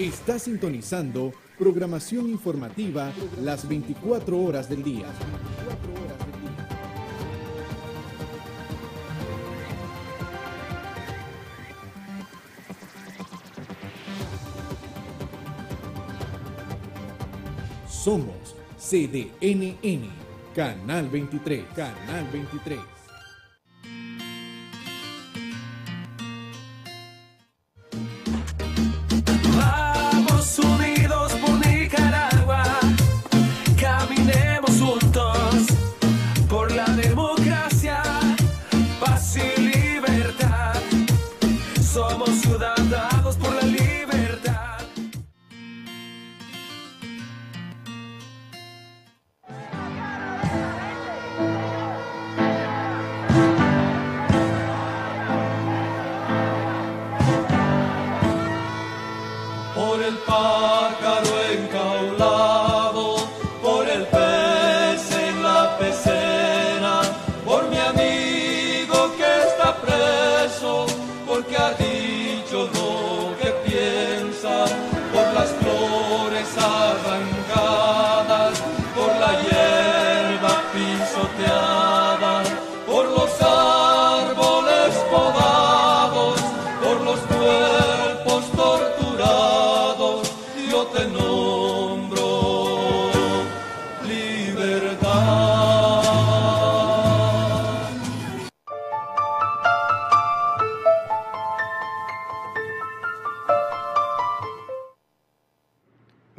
Está sintonizando programación informativa las 24 horas del día. Somos CDNN, Canal 23, Canal 23.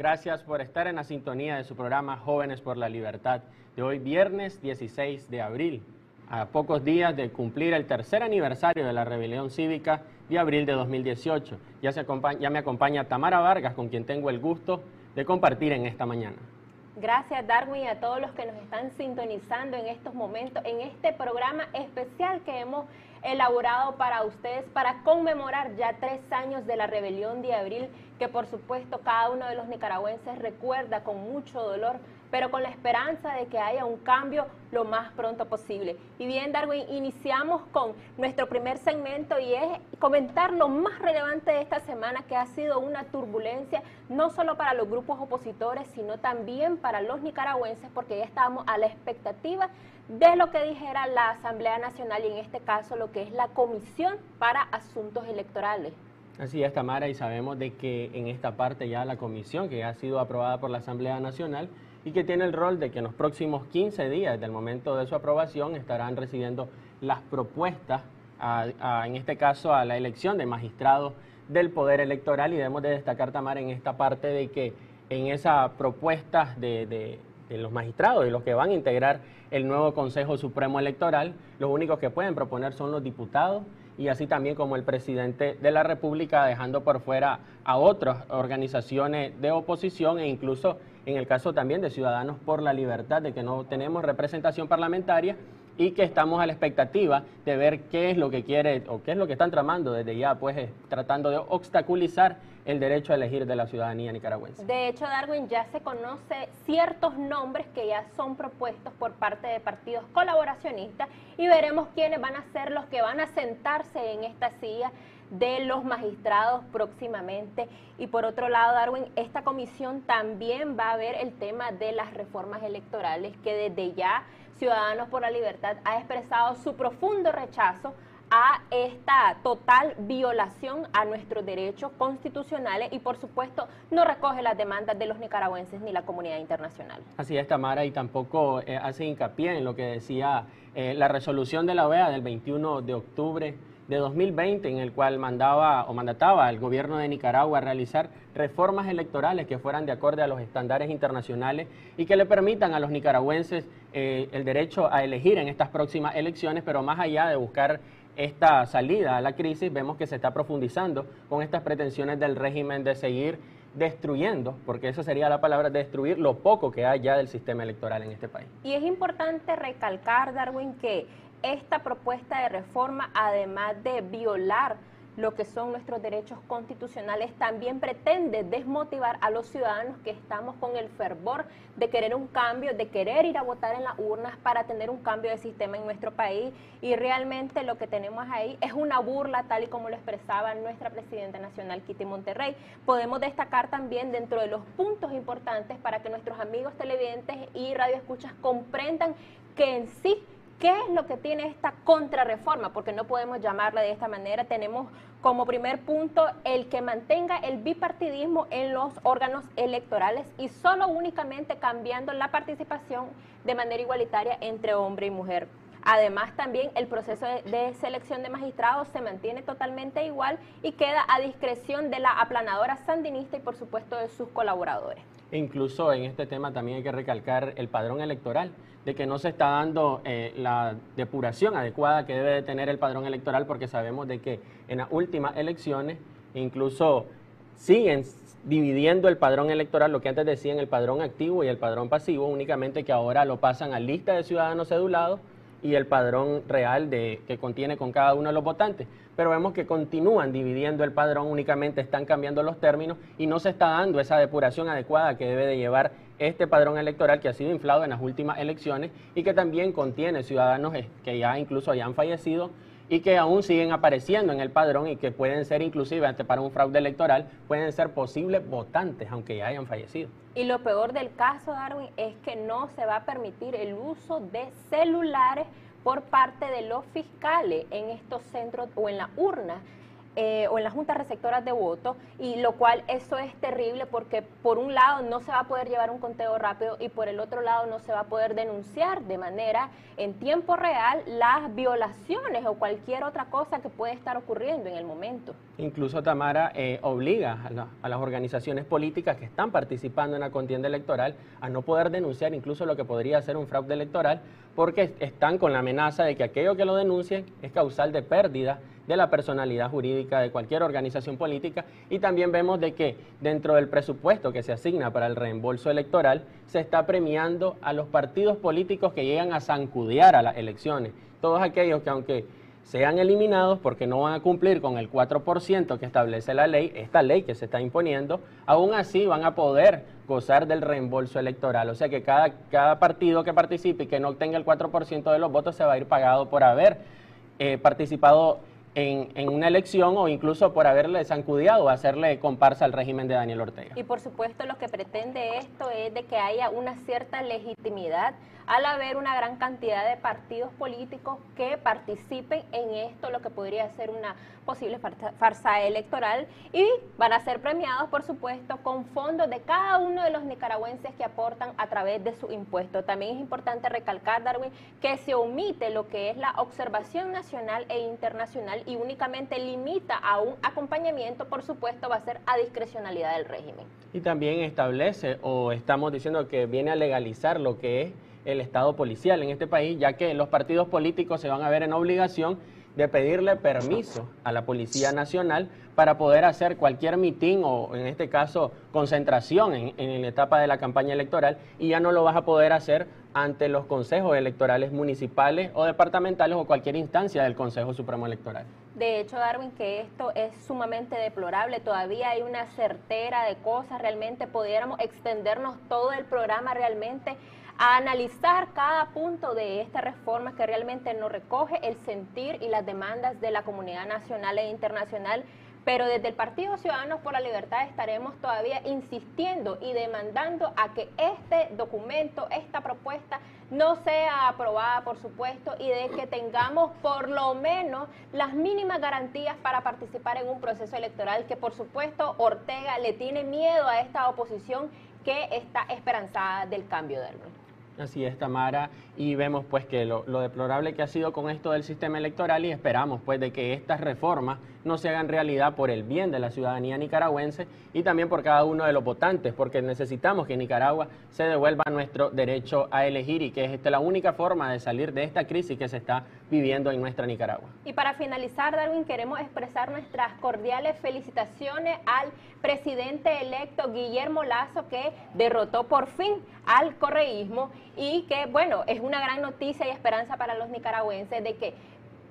Gracias por estar en la sintonía de su programa Jóvenes por la Libertad de hoy viernes 16 de abril, a pocos días de cumplir el tercer aniversario de la rebelión cívica de abril de 2018. Ya, se ya me acompaña Tamara Vargas, con quien tengo el gusto de compartir en esta mañana. Gracias Darwin y a todos los que nos están sintonizando en estos momentos, en este programa especial que hemos elaborado para ustedes para conmemorar ya tres años de la rebelión de abril, que por supuesto cada uno de los nicaragüenses recuerda con mucho dolor, pero con la esperanza de que haya un cambio lo más pronto posible. Y bien Darwin, iniciamos con nuestro primer segmento y es comentar lo más relevante de esta semana que ha sido una turbulencia no solo para los grupos opositores, sino también para los nicaragüenses, porque ya estábamos a la expectativa de lo que dijera la Asamblea Nacional y en este caso lo que es la Comisión para Asuntos Electorales. Así es, Tamara, y sabemos de que en esta parte ya la comisión, que ha sido aprobada por la Asamblea Nacional y que tiene el rol de que en los próximos 15 días del momento de su aprobación estarán recibiendo las propuestas, en este caso a la elección de magistrados del Poder Electoral y debemos de destacar, Tamara, en esta parte de que en esa propuesta de, de- de los magistrados y los que van a integrar el nuevo Consejo Supremo Electoral, los únicos que pueden proponer son los diputados y así también como el presidente de la República, dejando por fuera a otras organizaciones de oposición e incluso en el caso también de Ciudadanos por la Libertad, de que no tenemos representación parlamentaria y que estamos a la expectativa de ver qué es lo que quiere o qué es lo que están tramando desde ya, pues eh, tratando de obstaculizar el derecho a elegir de la ciudadanía nicaragüense. De hecho, Darwin, ya se conoce ciertos nombres que ya son propuestos por parte de partidos colaboracionistas y veremos quiénes van a ser los que van a sentarse en esta silla de los magistrados próximamente. Y por otro lado, Darwin, esta comisión también va a ver el tema de las reformas electorales que desde ya Ciudadanos por la Libertad ha expresado su profundo rechazo a esta total violación a nuestros derechos constitucionales y por supuesto no recoge las demandas de los nicaragüenses ni la comunidad internacional. Así es, Tamara, y tampoco eh, hace hincapié en lo que decía eh, la resolución de la OEA del 21 de octubre de 2020, en el cual mandaba o mandataba al gobierno de Nicaragua a realizar reformas electorales que fueran de acorde a los estándares internacionales y que le permitan a los nicaragüenses eh, el derecho a elegir en estas próximas elecciones, pero más allá de buscar esta salida a la crisis, vemos que se está profundizando con estas pretensiones del régimen de seguir destruyendo, porque esa sería la palabra, destruir lo poco que hay ya del sistema electoral en este país. Y es importante recalcar, Darwin, que esta propuesta de reforma, además de violar lo que son nuestros derechos constitucionales, también pretende desmotivar a los ciudadanos que estamos con el fervor de querer un cambio, de querer ir a votar en las urnas para tener un cambio de sistema en nuestro país. Y realmente lo que tenemos ahí es una burla, tal y como lo expresaba nuestra presidenta nacional, Kitty Monterrey. Podemos destacar también dentro de los puntos importantes para que nuestros amigos televidentes y radioescuchas comprendan que en sí ¿Qué es lo que tiene esta contrarreforma? Porque no podemos llamarla de esta manera. Tenemos como primer punto el que mantenga el bipartidismo en los órganos electorales y solo únicamente cambiando la participación de manera igualitaria entre hombre y mujer. Además, también el proceso de, selección de magistrados se mantiene totalmente igual y queda a discreción de la aplanadora sandinista y, por supuesto, de sus colaboradores. Incluso en este tema también hay que recalcar el padrón electoral de que no se está dando eh, la depuración adecuada que debe de tener el padrón electoral porque sabemos de que en las últimas elecciones incluso siguen dividiendo el padrón electoral, lo que antes decían el padrón activo y el padrón pasivo, únicamente que ahora lo pasan a lista de ciudadanos cedulados y el padrón real de, que contiene con cada uno de los votantes. Pero vemos que continúan dividiendo el padrón, únicamente están cambiando los términos y no se está dando esa depuración adecuada que debe de llevar este padrón electoral que ha sido inflado en las últimas elecciones y que también contiene ciudadanos que ya incluso hayan fallecido y que aún siguen apareciendo en el padrón y que pueden ser inclusive ante para un fraude electoral, pueden ser posibles votantes aunque ya hayan fallecido. Y lo peor del caso, Darwin, es que no se va a permitir el uso de celulares por parte de los fiscales en estos centros o en la urna eh, o en las juntas receptoras de votos, y lo cual eso es terrible porque por un lado no se va a poder llevar un conteo rápido y por el otro lado no se va a poder denunciar de manera en tiempo real las violaciones o cualquier otra cosa que puede estar ocurriendo en el momento. Incluso Tamara eh, obliga a, a las organizaciones políticas que están participando en la contienda electoral a no poder denunciar incluso lo que podría ser un fraude electoral porque están con la amenaza de que aquello que lo denuncien es causal de pérdida de la personalidad jurídica de cualquier organización política y también vemos de que dentro del presupuesto que se asigna para el reembolso electoral se está premiando a los partidos políticos que llegan a zancudear a las elecciones. Todos aquellos que aunque sean eliminados porque no van a cumplir con el 4% que establece la ley, esta ley que se está imponiendo, aún así van a poder gozar del reembolso electoral. O sea que cada, cada partido que participe y que no obtenga el 4% de los votos se va a ir pagado por haber eh, participado en, en, una elección o incluso por haberle zancudeado o hacerle comparsa al régimen de Daniel Ortega. Y por supuesto lo que pretende esto es de que haya una cierta legitimidad al haber una gran cantidad de partidos políticos que participen en esto, lo que podría ser una posible farsa electoral y van a ser premiados, por supuesto, con fondos de cada uno de los nicaragüenses que aportan a través de su impuesto. También es importante recalcar, Darwin, que se omite lo que es la observación nacional e internacional y únicamente limita a un acompañamiento, por supuesto, va a ser a discrecionalidad del régimen. Y también establece, o estamos diciendo que viene a legalizar lo que es el Estado policial en este país, ya que los partidos políticos se van a ver en obligación de pedirle permiso a la Policía Nacional para poder hacer cualquier mitin o en este caso concentración en, en, la etapa de la campaña electoral y ya no lo vas a poder hacer ante los consejos electorales municipales o departamentales o cualquier instancia del Consejo Supremo Electoral. De hecho, Darwin, que esto es sumamente deplorable, todavía hay una certera de cosas, realmente pudiéramos extendernos todo el programa realmente a analizar cada punto de esta reforma que realmente no recoge el sentir y las demandas de la comunidad nacional e internacional. Pero desde el Partido Ciudadanos por la Libertad estaremos todavía insistiendo y demandando a que este documento, esta propuesta, no sea aprobada, por supuesto, y de que tengamos por lo menos las mínimas garantías para participar en un proceso electoral que, por supuesto, Ortega le tiene miedo a esta oposición que está esperanzada del cambio del mundo. Así es, Tamara, y vemos pues que lo, lo, deplorable que ha sido con esto del sistema electoral y esperamos pues de que estas reformas no se hagan realidad por el bien de la ciudadanía nicaragüense y también por cada uno de los votantes, porque necesitamos que Nicaragua se devuelva nuestro derecho a elegir y que es esta la única forma de salir de esta crisis que se está viviendo en nuestra Nicaragua. Y para finalizar, Darwin, queremos expresar nuestras cordiales felicitaciones al presidente electo Guillermo Lazo que derrotó por fin al correísmo y que, bueno, es una gran noticia y esperanza para los nicaragüenses de que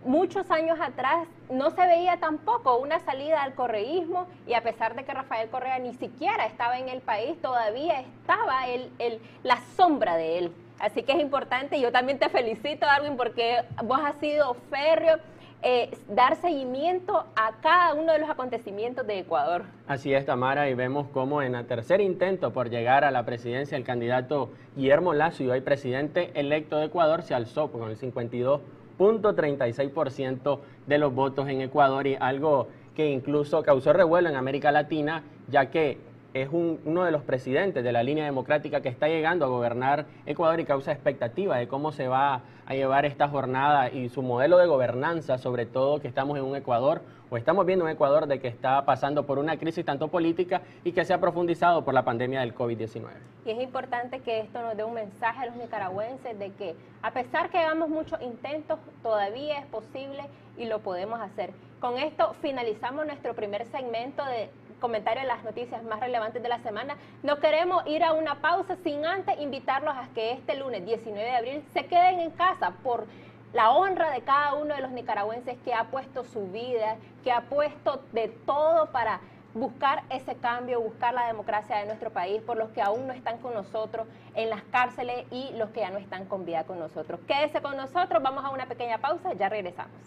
muchos años atrás no se veía tampoco una salida al correísmo y a pesar de que Rafael Correa ni siquiera estaba en el país, todavía estaba el, el, la sombra de él. Así que es importante, yo también te felicito, Darwin, porque vos has sido férreo eh, dar seguimiento a cada uno de los acontecimientos de Ecuador. Así es, Tamara, y vemos cómo en el tercer intento por llegar a la presidencia, el candidato Guillermo Lazo, y hoy presidente electo de Ecuador, se alzó con el 52.36% de los votos en Ecuador y algo que incluso causó revuelo en América Latina, ya que es uno de los presidentes de la línea democrática que está llegando a gobernar Ecuador y causa expectativa de cómo se va a llevar esta jornada y su modelo de gobernanza, sobre todo que estamos en un Ecuador o estamos viendo un Ecuador de que está pasando por una crisis tanto política y que se ha profundizado por la pandemia del COVID-19. Y es importante que esto nos dé un mensaje a los nicaragüenses de que a pesar que hagamos muchos intentos, todavía es posible y lo podemos hacer. Con esto finalizamos nuestro primer segmento de comentario de las noticias más relevantes de la semana. No queremos ir a una pausa sin antes invitarlos a que este lunes 19 de abril se queden en casa por la honra de cada uno de los nicaragüenses que ha puesto su vida, que ha puesto de todo para buscar ese cambio, buscar la democracia de nuestro país, por los que aún no están con nosotros en las cárceles y los que ya no están con vida con nosotros. Quédese con nosotros, vamos a una pequeña pausa, ya regresamos.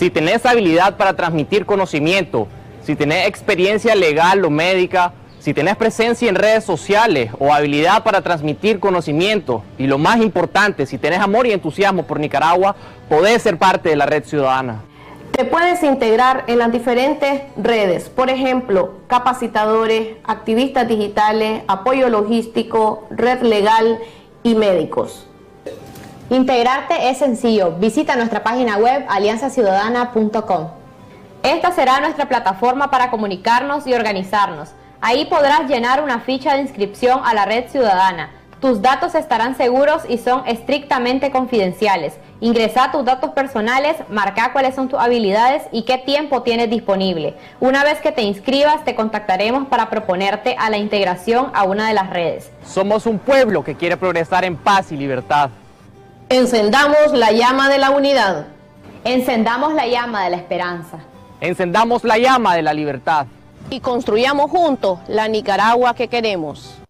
Si tenés habilidad para transmitir conocimiento, si tenés experiencia legal o médica, si tenés presencia en redes sociales o habilidad para transmitir conocimiento, y lo más importante, si tenés amor y entusiasmo por Nicaragua, podés ser parte de la red ciudadana. Te puedes integrar en las diferentes redes, por ejemplo, capacitadores, activistas digitales, apoyo logístico, red legal y médicos. Integrarte es sencillo. Visita nuestra página web alianzaciudadana.com. Esta será nuestra plataforma para comunicarnos y organizarnos. Ahí podrás llenar una ficha de inscripción a la red ciudadana. Tus datos estarán seguros y son estrictamente confidenciales. Ingresa tus datos personales, marca cuáles son tus habilidades y qué tiempo tienes disponible. Una vez que te inscribas, te contactaremos para proponerte a la integración a una de las redes. Somos un pueblo que quiere progresar en paz y libertad. Encendamos la llama de la unidad. Encendamos la llama de la esperanza. Encendamos la llama de la libertad. Y construyamos juntos la Nicaragua que queremos.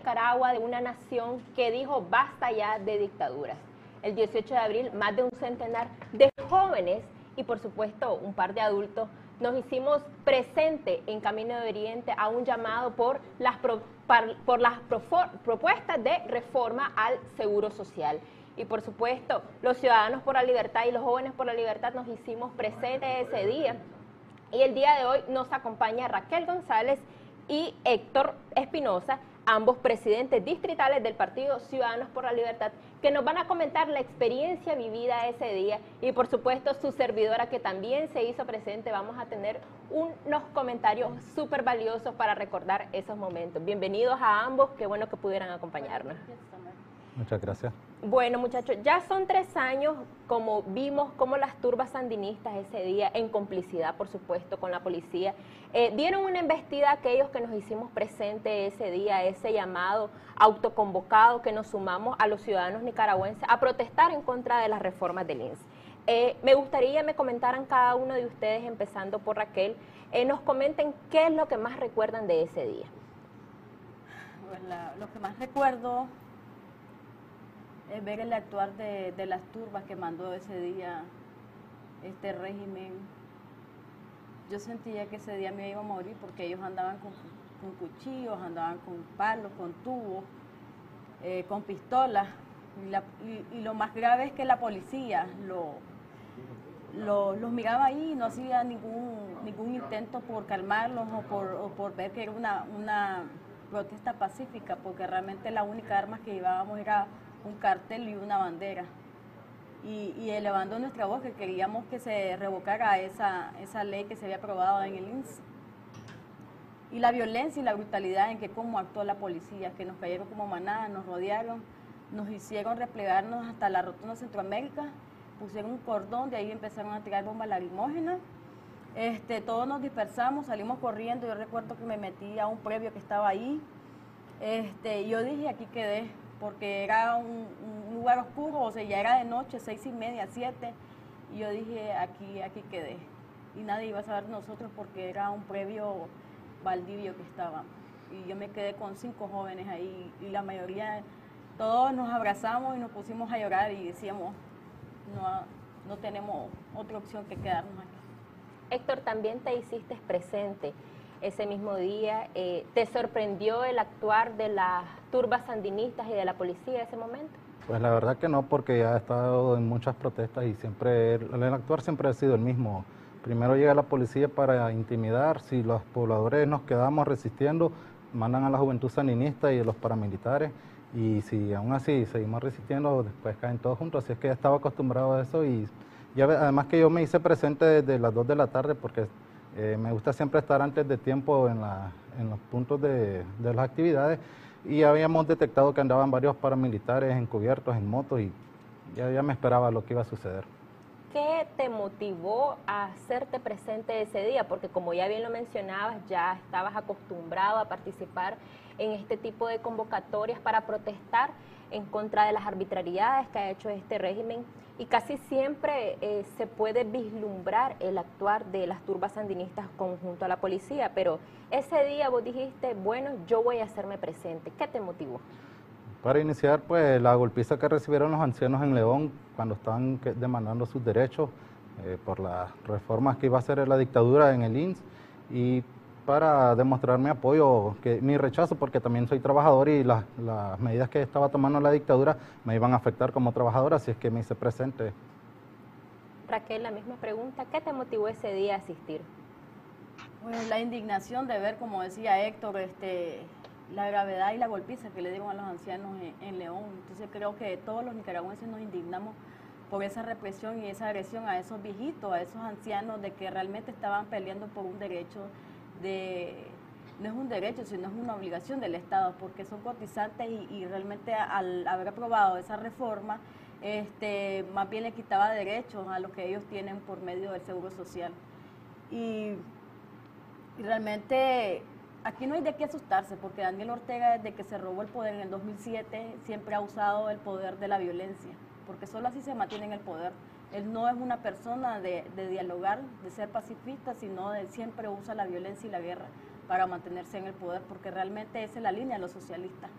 Nicaragua, de una nación que dijo basta ya de dictaduras. El 18 de abril, más de un centenar de jóvenes y por supuesto un par de adultos nos hicimos presente en Camino de Oriente a un llamado por las, por las propuestas de reforma al seguro social. Y por supuesto, los ciudadanos por la libertad y los jóvenes por la libertad nos hicimos presentes ese día. Y el día de hoy nos acompaña Raquel González y Héctor Espinosa, ambos presidentes distritales del Partido Ciudadanos por la Libertad, que nos van a comentar la experiencia vivida ese día y por supuesto su servidora que también se hizo presente. Vamos a tener unos comentarios súper valiosos para recordar esos momentos. Bienvenidos a ambos, qué bueno que pudieran acompañarnos. Muchas gracias. Bueno, muchachos, ya son tres años como vimos como las turbas sandinistas ese día, en complicidad, por supuesto, con la policía, eh, dieron una embestida a aquellos que nos hicimos presente ese día, ese llamado autoconvocado que nos sumamos a los ciudadanos nicaragüenses a protestar en contra de las reformas del INS. Eh, me gustaría me comentaran cada uno de ustedes, empezando por Raquel, eh, nos comenten qué es lo que más recuerdan de ese día. Pues la- lo que más recuerdo es ver el actuar de, de las turbas que mandó ese día este régimen. Yo sentía que ese día me iba a morir porque ellos andaban con, con cuchillos, andaban con palos, con tubos, eh, con pistolas. Y, lo más grave es que la policía lo, lo- los miraba ahí y no hacía ningún, ningún intento por calmarlos o por, por ver que era una, una protesta pacífica, porque realmente la única arma que llevábamos era un cartel y una bandera. Y, elevando nuestra voz, que queríamos que se revocara esa, esa ley que se había aprobado en el INSS. Y la violencia y la brutalidad en que cómo actuó la policía, que nos cayeron como manada, nos rodearon, nos hicieron replegarnos hasta la rotonda Centroamérica, pusieron un cordón, de ahí empezaron a tirar bombas lacrimógenas. Este, todos nos dispersamos, salimos corriendo, yo recuerdo que me metí a un previo que estaba ahí. Este, yo dije, aquí quedé, porque era un, lugar oscuro, o sea, ya era de noche, seis y media, siete, y yo dije, aquí, aquí quedé. Y nadie iba a saber nosotros porque era un previo baldivio que estaba. Y yo me quedé con cinco jóvenes ahí, y la mayoría, todos nos abrazamos y nos pusimos a llorar y decíamos, no, no tenemos otra opción que quedarnos aquí. Héctor, también te hiciste presente ese mismo día. eh, ¿Te sorprendió el actuar de las turbas sandinistas y de la policía en ese momento? Pues la verdad que no, porque ya he estado en muchas protestas y siempre, el, actuar siempre ha sido el mismo. Primero llega la policía para intimidar, si los pobladores nos quedamos resistiendo, mandan a la juventud sandinista y a los paramilitares, y si aún así seguimos resistiendo, después caen todos juntos, así es que ya estaba acostumbrado a eso y además que yo me hice presente desde las 2 de la tarde porque eh, me gusta siempre estar antes de tiempo en, los puntos de, de las actividades y habíamos detectado que andaban varios paramilitares encubiertos en motos y ya, ya me esperaba lo que iba a suceder. ¿Qué te motivó a hacerte presente ese día? Porque como ya bien lo mencionabas, ya estabas acostumbrado a participar en este tipo de convocatorias para protestar en contra de las arbitrariedades que ha hecho este régimen y casi siempre eh, se puede vislumbrar el actuar de las turbas sandinistas conjunto a la policía, pero ese día vos dijiste, bueno, yo voy a hacerme presente. ¿Qué te motivó? Para iniciar, pues la golpiza que recibieron los ancianos en León cuando estaban demandando sus derechos eh, por las reformas que iba a hacer la dictadura en el INS y para demostrar mi apoyo, que, mi rechazo, porque también soy trabajador y las, las medidas que estaba tomando la dictadura me iban a afectar como trabajador, así es que me hice presente. Raquel, la misma pregunta, ¿qué te motivó ese día a asistir? Pues la indignación de ver, como decía Héctor, este, la gravedad y la golpiza que le dieron a los ancianos en, en León. Entonces creo que todos los nicaragüenses nos indignamos por esa represión y esa agresión a esos viejitos, a esos ancianos de que realmente estaban peleando por un derecho de no es un derecho, sino es una obligación del Estado, porque son cotizantes y, realmente al haber aprobado esa reforma, este, más bien le quitaba derechos a los que ellos tienen por medio del Seguro Social. Y y realmente aquí no hay de qué asustarse, porque Daniel Ortega, desde que se robó el poder en el 2007, siempre ha usado el poder de la violencia, porque solo así se mantiene en el poder. Él no es una persona de, dialogar, de ser pacifista, sino de siempre usa la violencia y la guerra para mantenerse en el poder, porque realmente esa es la línea de los socialistas,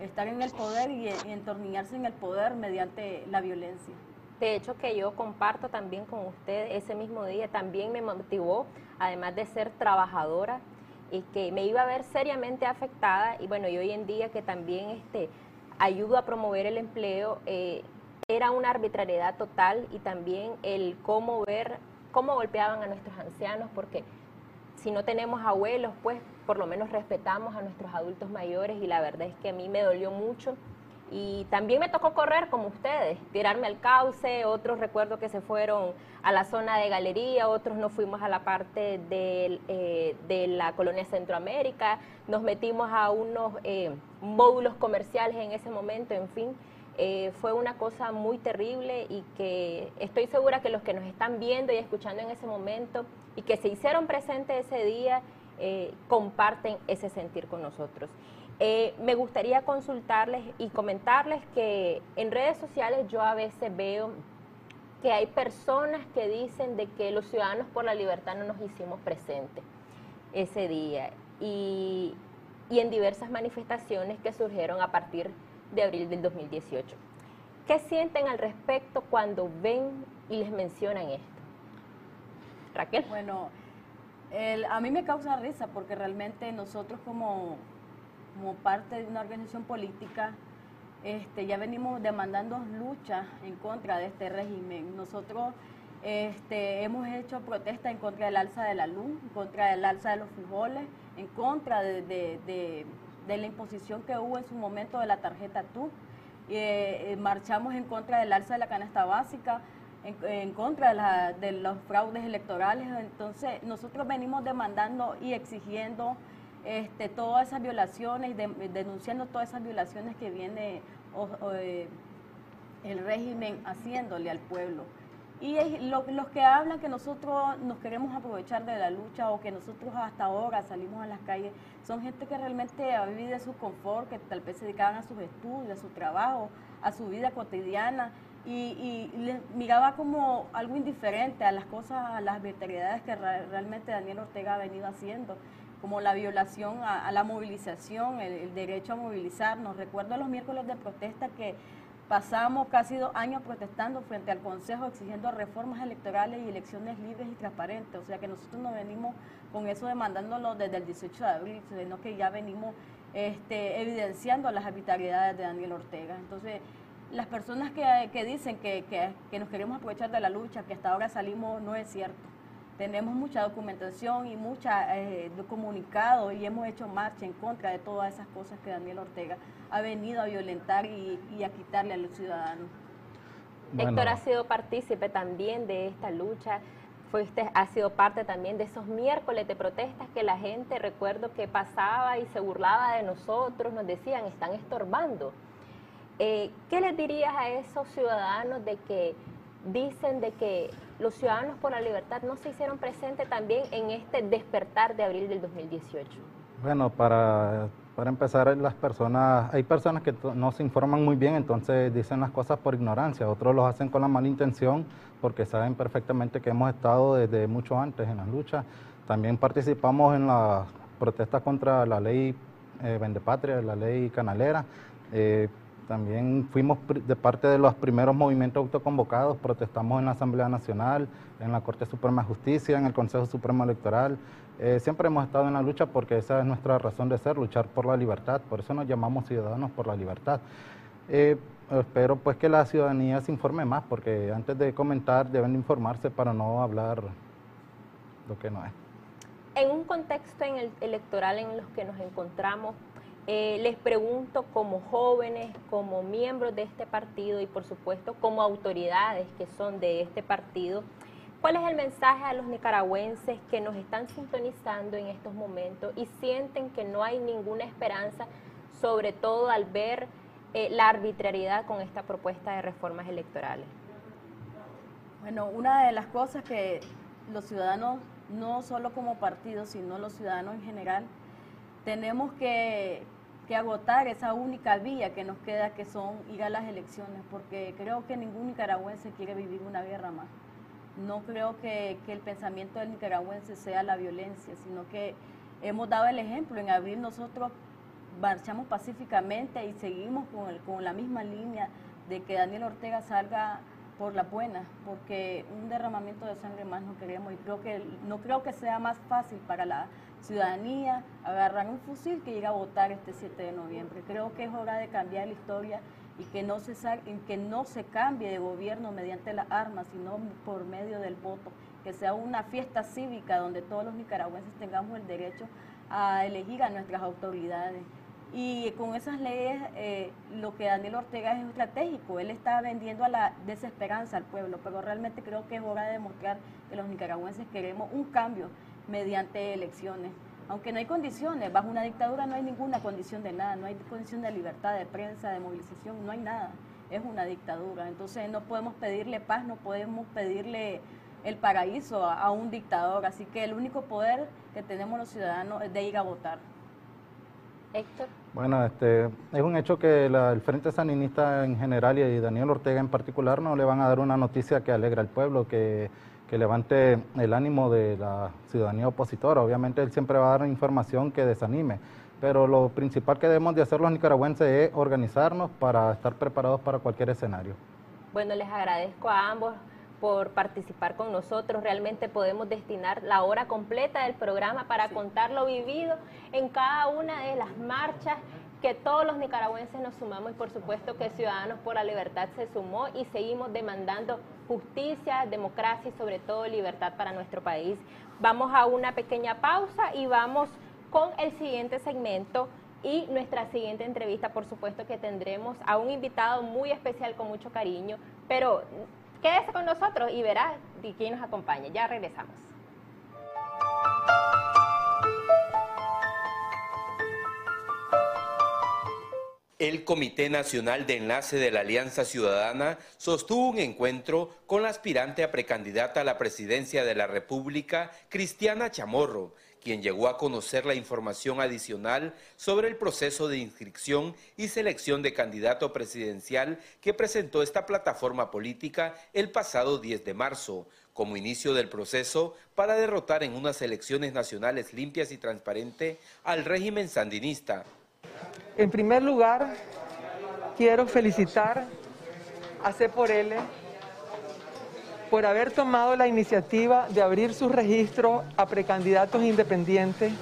estar en el poder y, y entornillarse en el poder mediante la violencia. De hecho, que yo comparto también con usted ese mismo día, también me motivó, además de ser trabajadora, y que me iba a ver seriamente afectada, y bueno, y hoy en día que también este, ayudo a promover el empleo, eh, era una arbitrariedad total y también el cómo ver, cómo golpeaban a nuestros ancianos, porque si no tenemos abuelos, pues por lo menos respetamos a nuestros adultos mayores y la verdad es que a mí me dolió mucho y también me tocó correr como ustedes, tirarme al cauce, otros recuerdo que se fueron a la zona de galería, otros nos fuimos a la parte eh, de la colonia Centroamérica, nos metimos a unos eh, módulos comerciales en ese momento, en fin. Eh, fue una cosa muy terrible y que estoy segura que los que nos están viendo y escuchando en ese momento y que se hicieron presentes ese día eh, comparten ese sentir con nosotros. Eh, me gustaría consultarles y comentarles que en redes sociales yo a veces veo que hay personas que dicen de que los ciudadanos por la libertad no nos hicimos presentes ese día y, y en diversas manifestaciones que surgieron a partir de abril del 2018. ¿Qué sienten al respecto cuando ven y les mencionan esto? Raquel. Bueno, a mí me causa risa porque realmente nosotros como, como parte de una organización política este, ya venimos demandando lucha en contra de este régimen. Nosotros este, hemos hecho protesta en contra del alza de la luz, en contra del alza de los frijoles, en contra de, de- de- de la imposición que hubo en su momento de la tarjeta TU. Eh, eh, marchamos en contra del alza de la canasta básica, en, en contra de, los fraudes electorales. Entonces, nosotros venimos demandando y exigiendo este, todas esas violaciones, de- denunciando todas esas violaciones que viene eh, el régimen haciéndole al pueblo. Y lo- los que hablan que nosotros nos queremos aprovechar de la lucha o que nosotros hasta ahora salimos a las calles, son gente que realmente vivido de su confort, que tal vez se dedicaban a sus estudios, a su trabajo, a su vida cotidiana y, les miraba como algo indiferente a las cosas, a las arbitrariedades que realmente Daniel Ortega ha venido haciendo como la violación a, a la movilización, el, el derecho a movilizarnos. Recuerdo los miércoles de protesta que pasamos casi dos años protestando frente al Consejo exigiendo reformas electorales y elecciones libres y transparentes. O sea que nosotros no venimos con eso demandándolo desde el 18 de abril, sino que ya venimos este, evidenciando las arbitrariedades de Daniel Ortega. Entonces, las personas que, que dicen que, que- que nos queremos aprovechar de la lucha, que hasta ahora salimos, no es cierto. Tenemos mucha documentación y mucha eh, comunicado y hemos hecho marcha en contra de todas esas cosas que Daniel Ortega ha venido a violentar y, y a quitarle a los ciudadanos. Bueno. Héctor ha sido partícipe también de esta lucha. Fuiste, ha sido parte también de esos miércoles de protestas que la gente, recuerdo que pasaba y se burlaba de nosotros, nos decían, están estorbando. Eh, ¿Qué les dirías a esos ciudadanos de que dicen de que los ciudadanos por la libertad no se hicieron presentes también en este despertar de abril del 2018? Bueno, para, para empezar, las personas, hay personas que no se informan muy bien, entonces dicen las cosas por ignorancia, otros los hacen con la mala intención porque saben perfectamente que hemos estado desde mucho antes en las luchas. También participamos en las protestas contra la ley eh, Vendepatria, la ley canalera. Eh, también fuimos de parte de los primeros movimientos autoconvocados, protestamos en la Asamblea Nacional, en la Corte Suprema de Justicia, en el Consejo Supremo Electoral. Eh, siempre hemos estado en la lucha porque esa es nuestra razón de ser, luchar por la libertad. Por eso nos llamamos ciudadanos por la libertad. Eh, espero pues que la ciudadanía se informe más, porque antes de comentar deben informarse para no hablar lo que no es. En un contexto en el electoral en los que nos encontramos, eh, les pregunto como jóvenes, como miembros de este partido y por supuesto como autoridades que son de este partido, ¿cuál es el mensaje a los nicaragüenses que nos están sintonizando en estos momentos y sienten que no hay ninguna esperanza, sobre todo al ver eh, la arbitrariedad con esta propuesta de reformas electorales? Bueno, una de las cosas que los ciudadanos, no solo como partido, sino los ciudadanos en general, tenemos que, que agotar esa única vía que nos queda, que son ir a las elecciones, porque creo que ningún nicaragüense quiere vivir una guerra más. No creo que, que el pensamiento del nicaragüense sea la violencia, sino que hemos dado el ejemplo. En abril nosotros marchamos pacíficamente y seguimos con, el- con la misma línea de que Daniel Ortega salga por la buena, porque un derramamiento de sangre más no queremos y creo que no creo que sea más fácil para la ciudadanía agarrar un fusil que ir a votar este 7 de noviembre. Creo que es hora de cambiar la historia y que no se que no se cambie de gobierno mediante las armas, sino por medio del voto, que sea una fiesta cívica donde todos los nicaragüenses tengamos el derecho a elegir a nuestras autoridades. Y con esas leyes, eh, lo que Daniel Ortega es estratégico. Él está vendiendo a la desesperanza al pueblo, pero realmente creo que es hora de demostrar que los nicaragüenses queremos un cambio mediante elecciones. Aunque no hay condiciones, bajo una dictadura no hay ninguna condición de nada, no hay condición de libertad de prensa, de movilización, no hay nada. Es una dictadura. Entonces no podemos pedirle paz, no podemos pedirle el paraíso a, a un dictador. Así que el único poder que tenemos los ciudadanos es de ir a votar. Héctor. Bueno, este, es un hecho que la- el Frente Saninista en general y Daniel Ortega en particular no le van a dar una noticia que alegra al pueblo, que, que levante el ánimo de la ciudadanía opositora. Obviamente él siempre va a dar información que desanime. pero lo principal que debemos de hacer los nicaragüenses es organizarnos para estar preparados para cualquier escenario. Bueno, les agradezco a ambos por participar con nosotros. Realmente podemos destinar la hora completa del programa para contar lo vivido en cada una de las marchas que todos los nicaragüenses nos sumamos y por supuesto que Ciudadanos por la Libertad se sumó y seguimos demandando justicia, democracia y sobre todo libertad para nuestro país. Vamos a una pequeña pausa y vamos con el siguiente segmento y nuestra siguiente entrevista, por supuesto que tendremos a un invitado muy especial con mucho cariño, pero quédese con nosotros y verá de quién nos acompaña. Ya regresamos. El Comité Nacional de Enlace de la Alianza Ciudadana sostuvo un encuentro con la aspirante a precandidata a la presidencia de la República, Cristiana Chamorro, quien llegó a conocer la información adicional sobre el proceso de inscripción y selección de candidato presidencial que presentó esta plataforma política el pasado 10 de marzo, como inicio del proceso para derrotar en unas elecciones nacionales limpias y transparentes al régimen sandinista. En primer lugar, quiero felicitar a C por L por haber tomado la iniciativa de abrir su registro a precandidatos independientes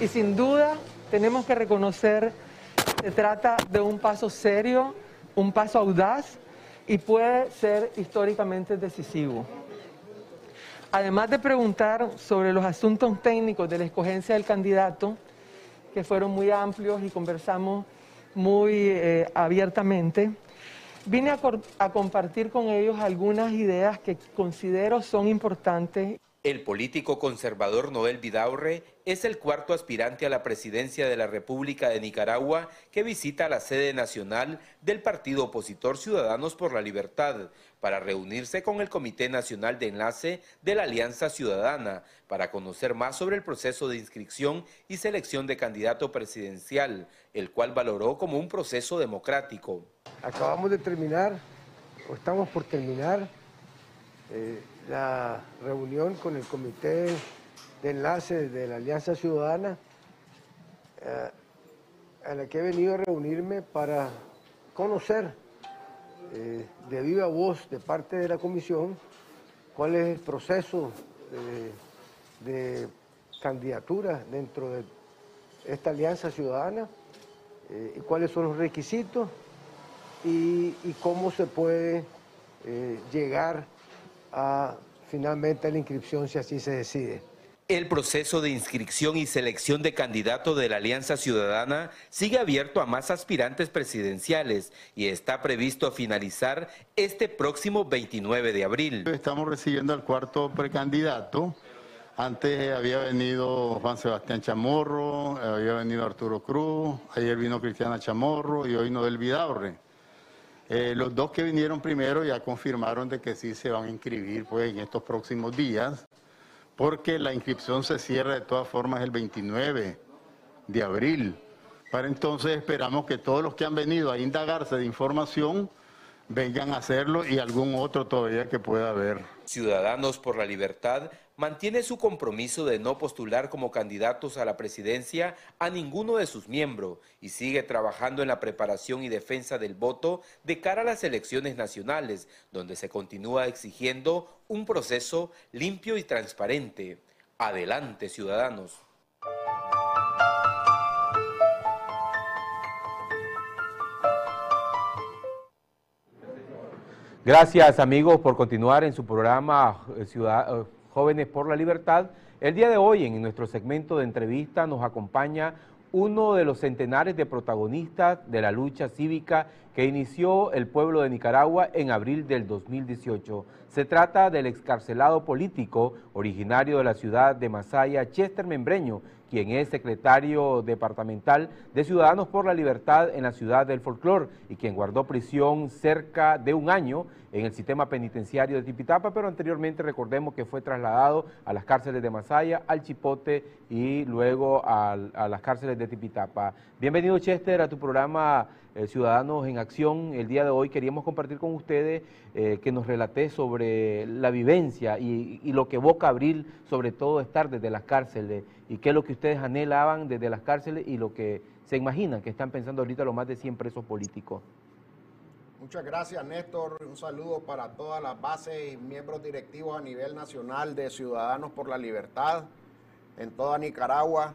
y sin duda tenemos que reconocer que se trata de un paso serio, un paso audaz y puede ser históricamente decisivo. Además de preguntar sobre los asuntos técnicos de la escogencia del candidato, que fueron muy amplios y conversamos muy eh, abiertamente, vine a, a compartir con ellos algunas ideas que considero son importantes. El político conservador Noel Vidaurre es el cuarto aspirante a la presidencia de la República de Nicaragua que visita la sede nacional del partido opositor Ciudadanos por la Libertad para reunirse con el Comité Nacional de Enlace de la Alianza Ciudadana para conocer más sobre el proceso de inscripción y selección de candidato presidencial, el cual valoró como un proceso democrático. Acabamos de terminar, o estamos por terminar, eh, la reunión con el Comité de Enlace de la Alianza Ciudadana, eh, a la que he venido a reunirme para conocer eh, de viva voz de parte de la Comisión cuál es el proceso de, candidatura dentro de esta Alianza Ciudadana eh, y cuáles son los requisitos y cómo se puede llegar a finalmente la inscripción si así se decide. El proceso de inscripción y selección de candidato de la Alianza Ciudadana sigue abierto a más aspirantes presidenciales y está previsto finalizar este próximo 29 de abril. Estamos recibiendo al cuarto precandidato. Antes había venido Juan Sebastián Chamorro, había venido Arturo Cruz, ayer vino Cristiana Chamorro y hoy Noel Vidaurre. Eh, los dos que vinieron primero ya confirmaron de que sí se van a inscribir pues, en estos próximos días, porque la inscripción se cierra de todas formas el 29 de abril. Para entonces esperamos que todos los que han venido a indagarse de información vengan a hacerlo y algún otro todavía que pueda haber. Ciudadanos por la Libertad mantiene su compromiso de no postular como candidatos a la presidencia a ninguno de sus miembros y sigue trabajando en la preparación y defensa del voto de cara a las elecciones nacionales, donde se continúa exigiendo un proceso limpio y transparente. Adelante, ciudadanos. Gracias amigos por continuar en su programa eh, Ciudad, Jóvenes por la Libertad. El día de hoy en nuestro segmento de entrevista nos acompaña uno de los centenares de protagonistas de la lucha cívica que inició el pueblo de Nicaragua en abril del 2018. Se trata del excarcelado político originario de la ciudad de Masaya, Chester Membreño, quien es secretario departamental de Ciudadanos por la Libertad en la ciudad del Folclor y quien guardó prisión cerca de un año en el sistema penitenciario de Tipitapa, pero anteriormente recordemos que fue trasladado a las cárceles de Masaya, al Chipote y luego a, las cárceles de Tipitapa. Bienvenido Chester a tu programa Ciudadanos en Acción, el día de hoy queríamos compartir con ustedes eh, que nos relaté sobre la vivencia y, lo que evoca Abril, sobre todo estar desde las cárceles y qué es lo que ustedes anhelaban desde las cárceles y lo que se imaginan que están pensando ahorita los más de 100 presos políticos. Muchas gracias, Néstor. Un saludo para todas las bases y miembros directivos a nivel nacional de Ciudadanos por la Libertad en toda Nicaragua.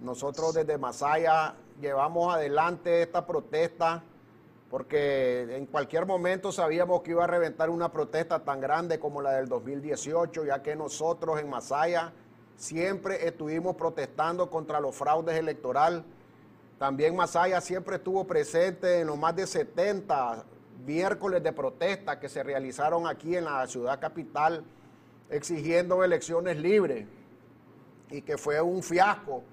Nosotros desde Masaya llevamos adelante esta protesta porque en cualquier momento sabíamos que iba a reventar una protesta tan grande como la del 2018, ya que nosotros en Masaya siempre estuvimos protestando contra los fraudes electorales también Masaya siempre estuvo presente en los más de 70 miércoles de protesta que se realizaron aquí en la ciudad capital exigiendo elecciones libres y que fue un fiasco,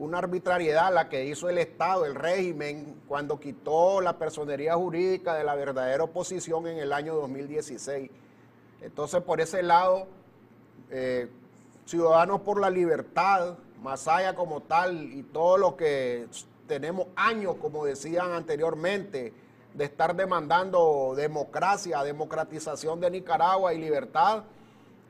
una arbitrariedad la que hizo el Estado, el régimen, cuando quitó la personería jurídica de la verdadera oposición en el año 2016. Entonces, por ese lado, eh, Ciudadanos por la Libertad, Masaya como tal y todo lo que tenemos años, como decían anteriormente, de estar demandando democracia, democratización de Nicaragua y libertad.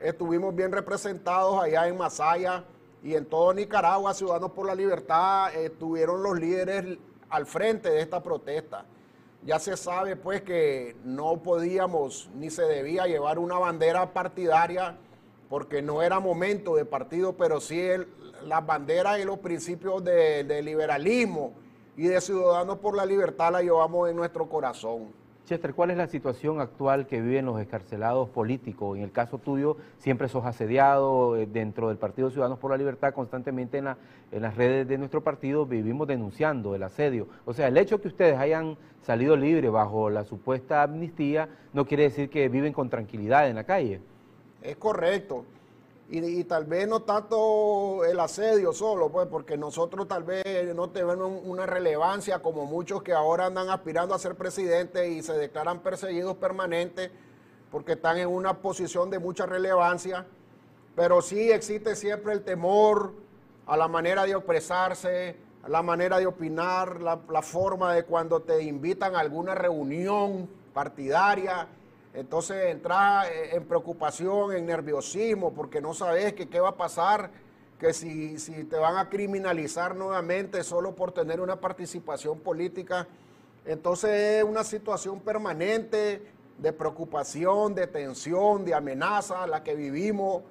Estuvimos bien representados allá en Masaya y en todo Nicaragua, Ciudadanos por la Libertad, estuvieron los líderes al frente de esta protesta. Ya se sabe pues que no podíamos ni se debía llevar una bandera partidaria porque no era momento de partido, pero sí las banderas y los principios de, de, liberalismo y de Ciudadanos por la Libertad la llevamos en nuestro corazón. Chester, ¿cuál es la situación actual que viven los escarcelados políticos? En el caso tuyo, siempre sos asediado eh, dentro del Partido Ciudadanos por la Libertad, constantemente en, la, en las redes de nuestro partido vivimos denunciando el asedio. O sea, el hecho que ustedes hayan salido libres bajo la supuesta amnistía no quiere decir que viven con tranquilidad en la calle. Es correcto y, tal vez no tanto el asedio solo, pues, porque nosotros tal vez no tenemos una relevancia como muchos que ahora andan aspirando a ser presidente y se declaran perseguidos permanentes porque están en una posición de mucha relevancia, pero sí existe siempre el temor a la manera de expresarse, a la manera de opinar, la, la forma de cuando te invitan a alguna reunión partidaria entonces entras eh, en preocupación, en nerviosismo, porque no sabes qué va a pasar, que si, si te van a criminalizar nuevamente solo por tener una participación política. Entonces es una situación permanente de preocupación, de tensión, de amenaza, la que vivimos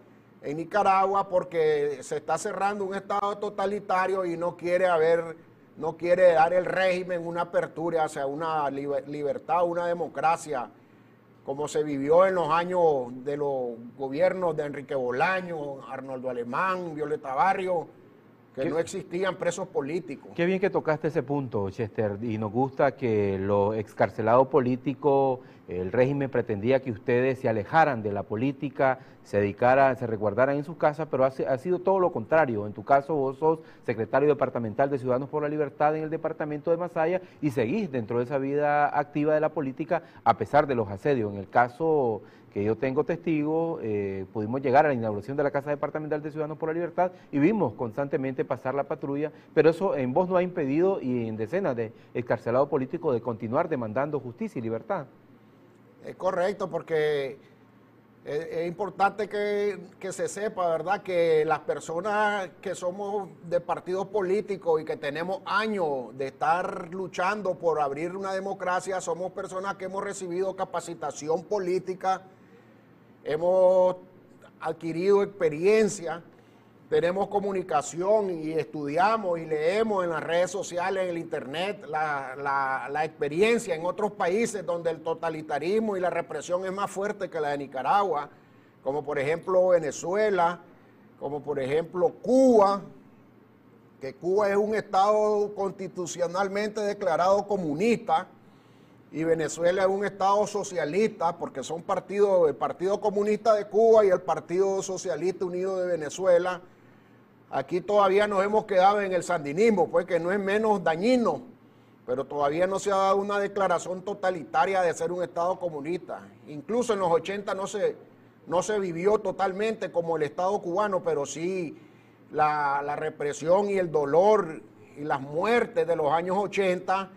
en Nicaragua, porque se está cerrando un Estado totalitario y no quiere haber, no quiere dar el régimen una apertura hacia una libertad, una democracia como se vivió en los años de los gobiernos de Enrique Bolaño, Arnoldo Alemán, Violeta Barrio, que no existían presos políticos. Qué bien que tocaste ese punto, Chester, y nos gusta que los excarcelados políticos, el régimen pretendía que ustedes se alejaran de la política, se dedicaran, se resguardaran en sus casas, pero ha, sido todo lo contrario. En tu caso, vos sos secretario departamental de Ciudadanos por la Libertad en el departamento de Masaya y seguís dentro de esa vida activa de la política a pesar de los asedios. En el caso que yo tengo testigo, eh, pudimos llegar a la inauguración de la Casa Departamental de Ciudadanos por la Libertad y vimos constantemente pasar la patrulla, pero eso en vos no ha impedido y en decenas de excarcelados políticos de continuar demandando justicia y libertad. Es correcto, porque es, importante que, que, se sepa, ¿verdad?, que las personas que somos de partidos políticos y que tenemos años de estar luchando por abrir una democracia, somos personas que hemos recibido capacitación política, hemos adquirido experiencia, tenemos comunicación y estudiamos y leemos en las redes sociales, en el internet, la, la, experiencia en otros países donde el totalitarismo y la represión es más fuerte que la de Nicaragua, como por ejemplo Venezuela, como por ejemplo Cuba, que Cuba es un estado constitucionalmente declarado comunista, y Venezuela es un estado socialista porque son partidos, el Partido Comunista de Cuba y el Partido Socialista Unido de Venezuela. Aquí todavía nos hemos quedado en el sandinismo, pues que no es menos dañino, pero todavía no se ha dado una declaración totalitaria de ser un estado comunista. Incluso en los 80 no se, no se vivió totalmente como el estado cubano, pero sí la, la represión y el dolor y las muertes de los años 80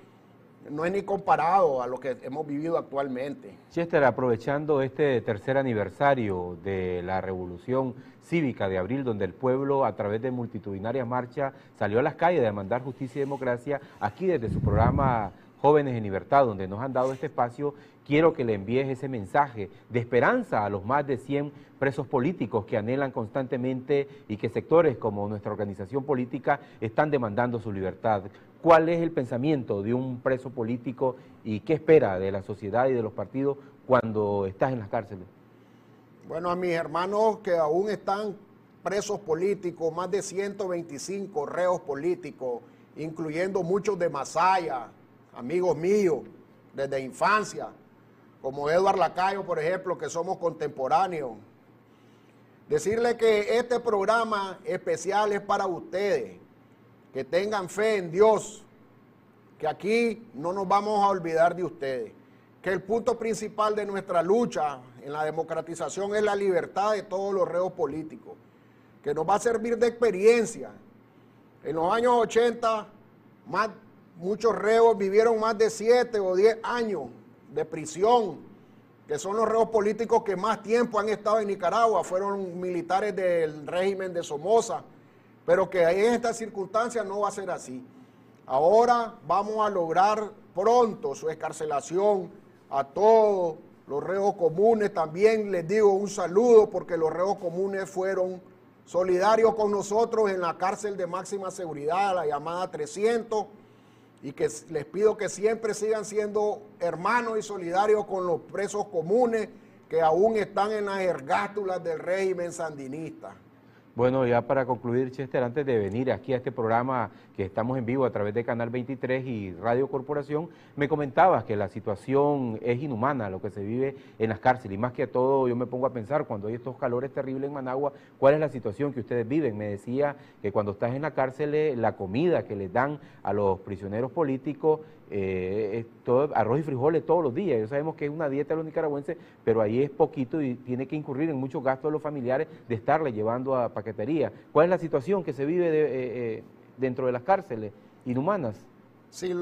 no es ni comparado a lo que hemos vivido actualmente. Chester, aprovechando este tercer aniversario de la Revolución Cívica de Abril, donde el pueblo a través de multitudinarias marchas salió a las calles a demandar justicia y democracia, aquí desde su programa Jóvenes en Libertad, donde nos han dado este espacio, quiero que le envíes ese mensaje de esperanza a los más de 100 presos políticos que anhelan constantemente y que sectores como nuestra organización política están demandando su libertad. ¿Cuál es el pensamiento de un preso político y qué espera de la sociedad y de los partidos cuando estás en las cárceles? Bueno, a mis hermanos que aún están presos políticos, más de 125 reos políticos, incluyendo muchos de Masaya, amigos míos desde infancia, como Eduardo Lacayo, por ejemplo, que somos contemporáneos. Decirle que este programa especial es para ustedes, que tengan fe en Dios, que aquí no nos vamos a olvidar de ustedes, que el punto principal de nuestra lucha en la democratización es la libertad de todos los reos políticos, que nos va a servir de experiencia. En los años 80, más, muchos reos vivieron más de 7 o 10 años de prisión, que son los reos políticos que más tiempo han estado en Nicaragua, fueron militares del régimen de Somoza, pero que en estas circunstancias no va a ser así. Ahora vamos a lograr pronto su escarcelación a todos los reos comunes. También les digo un saludo porque los reos comunes fueron solidarios con nosotros en la cárcel de máxima seguridad, la llamada 300 y que les pido que siempre sigan siendo hermanos y solidarios con los presos comunes que aún están en las ergástulas del régimen sandinista. Bueno, ya para concluir, Chester, antes de venir aquí a este programa que estamos en vivo a través de Canal 23 y Radio Corporación, me comentabas que la situación es inhumana, lo que se vive en las cárceles. Y más que todo, yo me pongo a pensar, cuando hay estos calores terribles en Managua, ¿cuál es la situación que ustedes viven? Me decía que cuando estás en la cárcel, eh, la comida que les dan a los prisioneros políticos eh, todo, arroz y frijoles todos los días. Ya sabemos que es una dieta de los nicaragüenses, pero ahí es poquito y tiene que incurrir en muchos gastos de los familiares de estarle llevando a paquetería. ¿Cuál es la situación que se vive eh, eh, dentro de las cárceles inhumanas? Sí,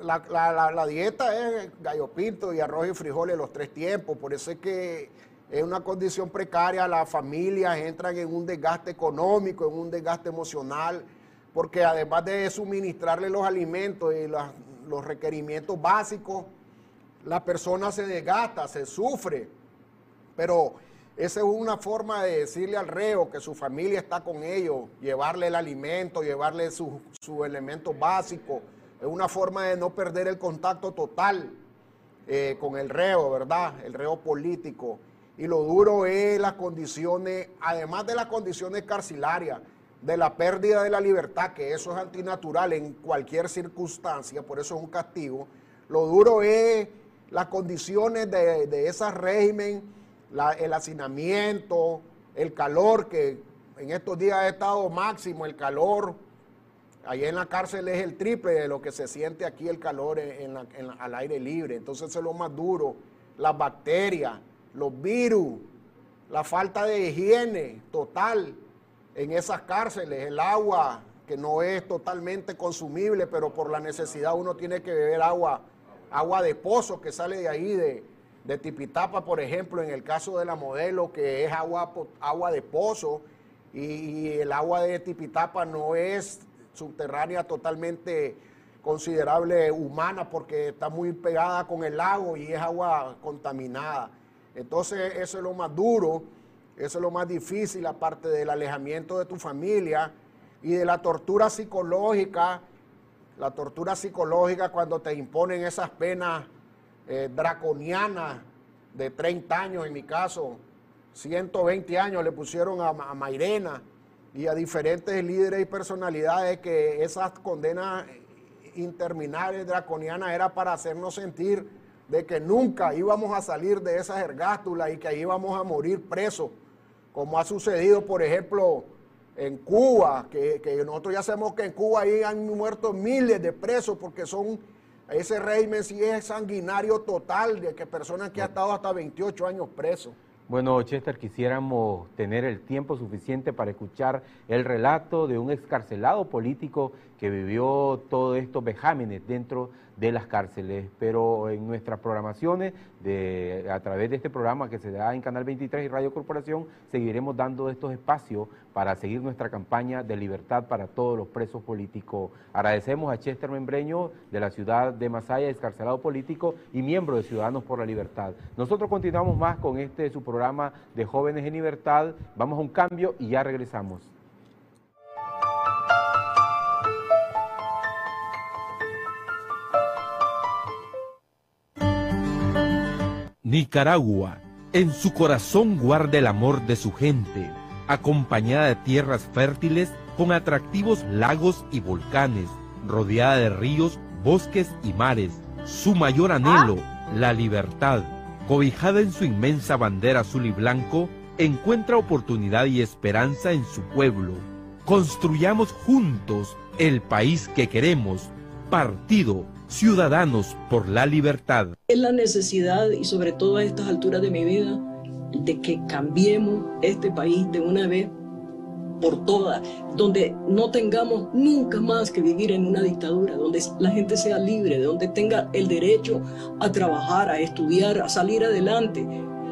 la, la, la, dieta es gallo pinto y arroz y frijoles los tres tiempos, por eso es que es una condición precaria, las familias entran en un desgaste económico, en un desgaste emocional, porque además de suministrarle los alimentos y las los requerimientos básicos, la persona se desgasta, se sufre, pero esa es una forma de decirle al reo que su familia está con ellos, llevarle el alimento, llevarle sus su elementos básicos, es una forma de no perder el contacto total eh, con el reo, ¿verdad? El reo político. Y lo duro es las condiciones, además de las condiciones carcelarias, de la pérdida de la libertad, que eso es antinatural en cualquier circunstancia, por eso es un castigo. Lo duro es las condiciones de, de ese régimen, el hacinamiento, el calor, que en estos días ha estado máximo, el calor. Allá en la cárcel es el triple de lo que se siente aquí el calor al aire libre. Entonces es lo más duro. Las bacterias, los virus, la falta de higiene total en esas cárceles, el agua que no es totalmente consumible, pero por la necesidad uno tiene que beber agua, agua de pozo que sale de ahí, de, de Tipitapa, por ejemplo, en el caso de la modelo, que es agua, agua de pozo, y, el agua de Tipitapa no es subterránea totalmente considerable humana porque está muy pegada con el lago y es agua contaminada. Entonces eso es lo más duro eso es lo más difícil, aparte del alejamiento de tu familia y de la tortura psicológica. La tortura psicológica cuando te imponen esas penas eh, draconianas de 30 años, en mi caso, 120 años le pusieron a, a Mairena y a diferentes líderes y personalidades que esas condenas interminables draconianas era para hacernos sentir de que nunca íbamos a salir de esas ergástulas y que íbamos a morir presos como ha sucedido, por ejemplo, en Cuba, que, nosotros ya sabemos que en Cuba ahí han muerto miles de presos porque son, ese régimen sí es sanguinario total, de que personas que han estado hasta 28 años presos. Bueno, Chester, quisiéramos tener el tiempo suficiente para escuchar el relato de un excarcelado político que vivió todos estos vejámenes dentro de las cárceles, pero en nuestras programaciones, de, a través de este programa que se da en Canal 23 y Radio Corporación, seguiremos dando estos espacios para seguir nuestra campaña de libertad para todos los presos políticos. Agradecemos a Chester Membreño de la ciudad de Masaya, excarcelado político y miembro de Ciudadanos por la Libertad. Nosotros continuamos más con este su programa de Jóvenes en Libertad. Vamos a un cambio y ya regresamos. Nicaragua, en su corazón guarda el amor de su gente, acompañada de tierras fértiles con atractivos lagos y volcanes, rodeada de ríos, bosques y mares. Su mayor anhelo, la libertad, cobijada en su inmensa bandera azul y blanco, encuentra oportunidad y esperanza en su pueblo. Construyamos juntos el país que queremos. Partido Ciudadanos por la Libertad. Es la necesidad y sobre todo a estas alturas de mi vida de que cambiemos este país de una vez por todas, donde no tengamos nunca más que vivir en una dictadura, donde la gente sea libre, donde tenga el derecho a trabajar, a estudiar, a salir adelante,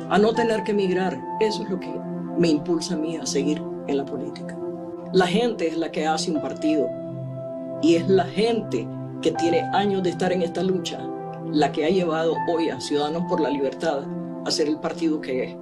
a no tener que emigrar. Eso es lo que me impulsa a mí a seguir en la política. La gente es la que hace un partido y es la gente que tiene años de estar en esta lucha, la que ha llevado hoy a Ciudadanos por la Libertad a ser el partido que es.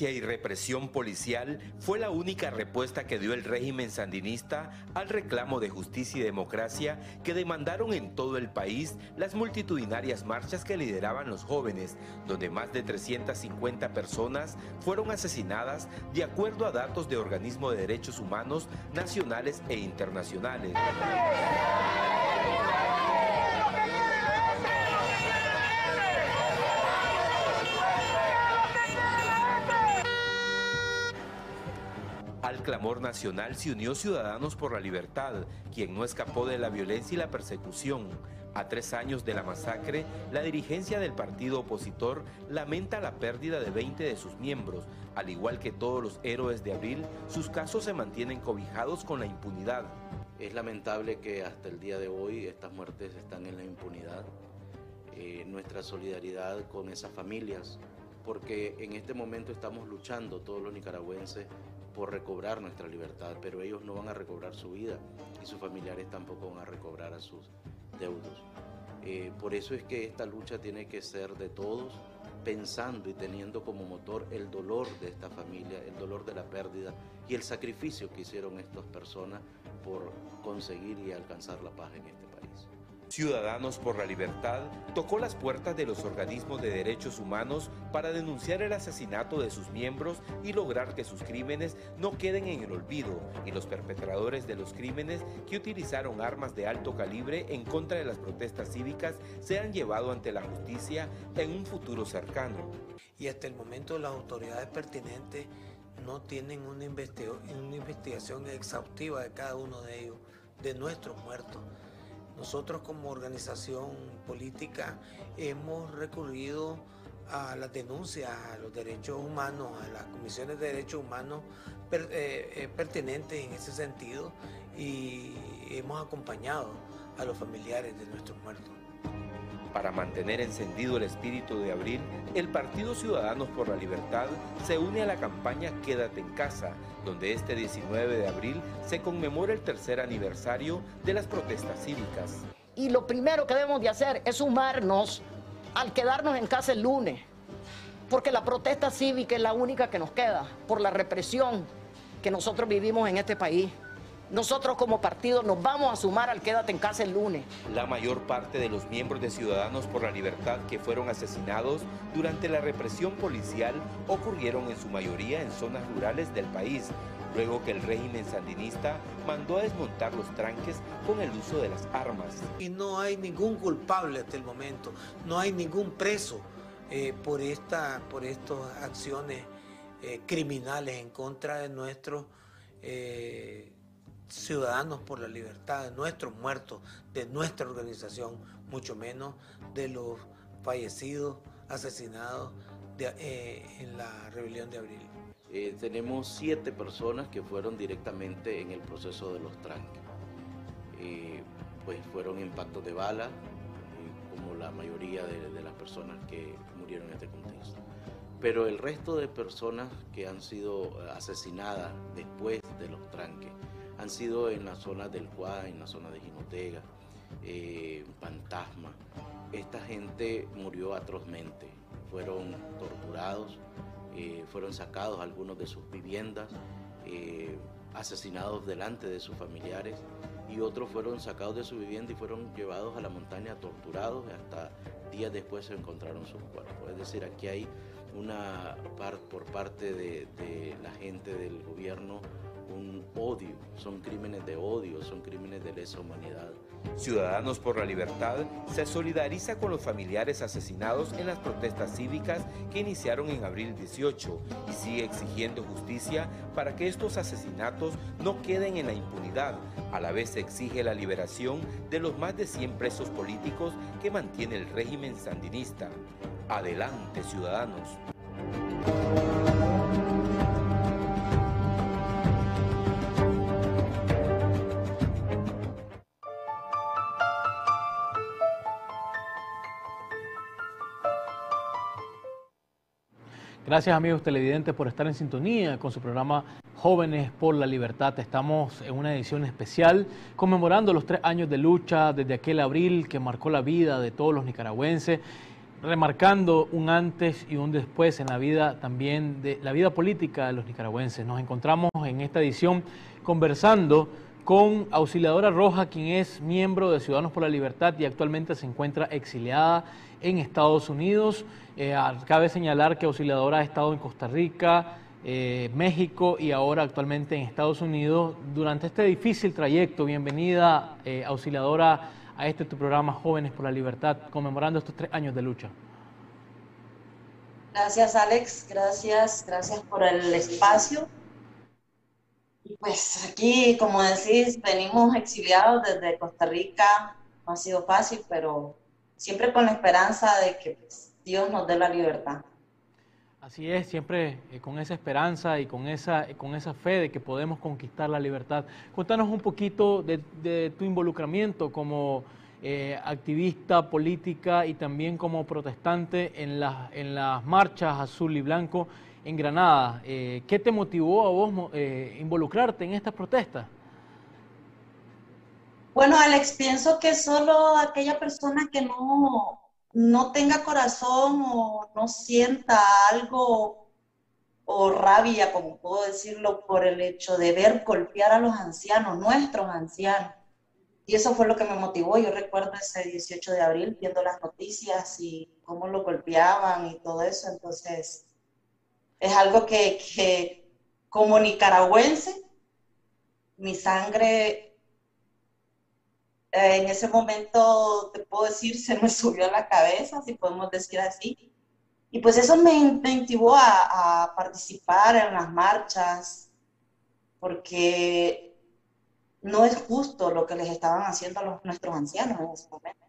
Y represión policial fue la única respuesta que dio el régimen sandinista al reclamo de justicia y democracia que demandaron en todo el país las multitudinarias marchas que lideraban los jóvenes, donde más de 350 personas fueron asesinadas de acuerdo a datos de organismos de derechos humanos nacionales e internacionales. Clamor nacional se unió Ciudadanos por la Libertad, quien no escapó de la violencia y la persecución. A tres años de la masacre, la dirigencia del partido opositor lamenta la pérdida de 20 de sus miembros. Al igual que todos los héroes de abril, sus casos se mantienen cobijados con la impunidad. Es lamentable que hasta el día de hoy estas muertes están en la impunidad. Eh, nuestra solidaridad con esas familias, porque en este momento estamos luchando todos los nicaragüenses por recobrar nuestra libertad, pero ellos no van a recobrar su vida y sus familiares tampoco van a recobrar a sus deudos. Eh, por eso es que esta lucha tiene que ser de todos, pensando y teniendo como motor el dolor de esta familia, el dolor de la pérdida y el sacrificio que hicieron estas personas por conseguir y alcanzar la paz en este país. Ciudadanos por la Libertad tocó las puertas de los organismos de derechos humanos para denunciar el asesinato de sus miembros y lograr que sus crímenes no queden en el olvido y los perpetradores de los crímenes que utilizaron armas de alto calibre en contra de las protestas cívicas sean llevados ante la justicia en un futuro cercano. Y hasta el momento las autoridades pertinentes no tienen una, investiga una investigación exhaustiva de cada uno de ellos, de nuestros muertos. Nosotros como organización política hemos recurrido a las denuncias a los derechos humanos, a las comisiones de derechos humanos eh, eh, pertinentes en ese sentido y hemos acompañado a los familiares de nuestros muertos. Para mantener encendido el espíritu de abril, el Partido Ciudadanos por la Libertad se une a la campaña Quédate en casa, donde este 19 de abril se conmemora el tercer aniversario de las protestas cívicas. Y lo primero que debemos de hacer es sumarnos al quedarnos en casa el lunes, porque la protesta cívica es la única que nos queda por la represión que nosotros vivimos en este país. Nosotros como partido nos vamos a sumar al quédate en casa el lunes. La mayor parte de los miembros de Ciudadanos por la Libertad que fueron asesinados durante la represión policial ocurrieron en su mayoría en zonas rurales del país, luego que el régimen sandinista mandó a desmontar los tranques con el uso de las armas. Y no hay ningún culpable hasta el momento, no hay ningún preso eh, por, esta, por estas acciones eh, criminales en contra de nuestros eh, ciudadanos por la libertad, de nuestros muertos, de nuestra organización, mucho menos de los fallecidos, asesinados eh, en la rebelión de abril. Eh, tenemos siete personas que fueron directamente en el proceso de los tranques. Eh, pues fueron impactos de bala, como la mayoría de, de las personas que murieron en este contexto. Pero el resto de personas que han sido asesinadas después de los tranques, han sido en la zona del Cuá, en la zona de Jinotega, eh, Fantasma. Esta gente murió atrozmente, fueron torturados, eh, fueron sacados algunos de sus viviendas, eh, asesinados delante de sus familiares y otros fueron sacados de su vivienda y fueron llevados a la montaña torturados hasta días después se encontraron sus cuerpos. Es decir, aquí hay una par, por parte de la gente del gobierno un odio, son crímenes de odio, son crímenes de lesa humanidad. Ciudadanos por la Libertad se solidariza con los familiares asesinados en las protestas cívicas que iniciaron en abril 18 y sigue exigiendo justicia para que estos asesinatos no queden en la impunidad. A la vez se exige la liberación de los más de 100 presos políticos que mantiene el régimen sandinista. Adelante, ciudadanos. Gracias amigos televidentes por estar en sintonía con su programa Jóvenes por la Libertad. Estamos en una edición especial conmemorando los tres años de lucha desde aquel abril que marcó la vida de todos los nicaragüenses, remarcando un antes y un después en la vida también de la vida política de los nicaragüenses. Nos encontramos en esta edición conversando con Auxiliadora Roja, quien es miembro de Ciudadanos por la Libertad y actualmente se encuentra exiliada en Estados Unidos. Eh, cabe señalar que Auxiliadora ha estado en Costa Rica, eh, México y ahora actualmente en Estados Unidos. Durante este difícil trayecto, bienvenida eh, Auxiliadora a este tu programa Jóvenes por la Libertad, conmemorando estos tres años de lucha. Gracias Alex, gracias, gracias por el espacio. Y pues aquí, como decís, venimos exiliados desde Costa Rica, no ha sido fácil, pero siempre con la esperanza de que pues, Dios nos dé la libertad. Así es, siempre eh, con esa esperanza y con esa, con esa fe de que podemos conquistar la libertad. Cuéntanos un poquito de, tu involucramiento como eh, activista política y también como protestante en, las en las marchas azul y blanco en Granada. Eh, ¿Qué te motivó a vos eh, involucrarte en estas protestas? Bueno, Alex, pienso que solo aquella persona que no, no tenga corazón o no sienta algo o rabia, como puedo decirlo, por el hecho de ver golpear a los ancianos, nuestros ancianos. Y eso fue lo que me motivó. Yo recuerdo ese 18 de abril viendo las noticias y cómo lo golpeaban y todo eso. Entonces, es algo que, que como nicaragüense, mi sangre eh, en ese momento, te puedo decir, se me subió a la cabeza, si podemos decir así. Y pues eso me incentivó a, a participar en las marchas, porque no es justo lo que les estaban haciendo a los, nuestros ancianos en ese momento.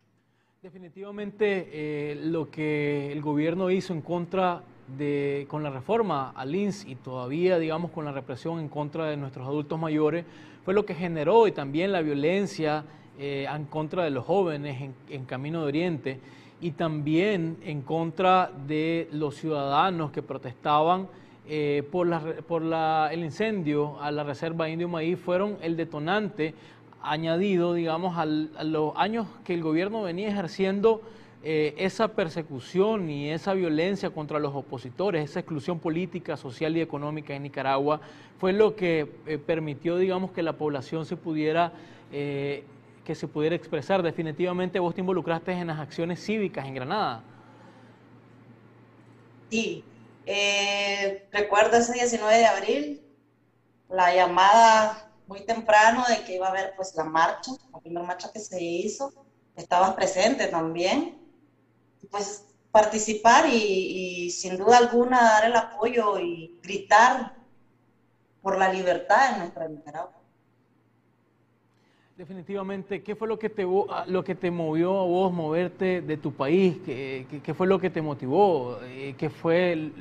Definitivamente eh, lo que el gobierno hizo en contra de, con la reforma al INS y todavía, digamos, con la represión en contra de nuestros adultos mayores, fue lo que generó y también la violencia eh, en contra de los jóvenes en, Camino de Oriente y también en contra de los ciudadanos que protestaban eh, por, la, por la, el incendio a la Reserva Indio Maíz fueron el detonante añadido, digamos, a los años que el gobierno venía ejerciendo eh, esa persecución y esa violencia contra los opositores, esa exclusión política, social y económica en Nicaragua, fue lo que permitió, digamos, que la población se pudiera, que se pudiera expresar. Definitivamente vos te involucraste en las acciones cívicas en Granada. Sí, recuerdo ese 19 de abril, la llamada muy temprano de que iba a haber pues la marcha, la primera marcha que se hizo, estabas presente también pues participar y, sin duda alguna dar el apoyo y gritar por la libertad en nuestra Nicaragua. Definitivamente, ¿qué fue lo que te, lo que te movió a vos moverte de tu país? ¿Qué, qué, fue lo que te motivó? Eh, ¿Qué fue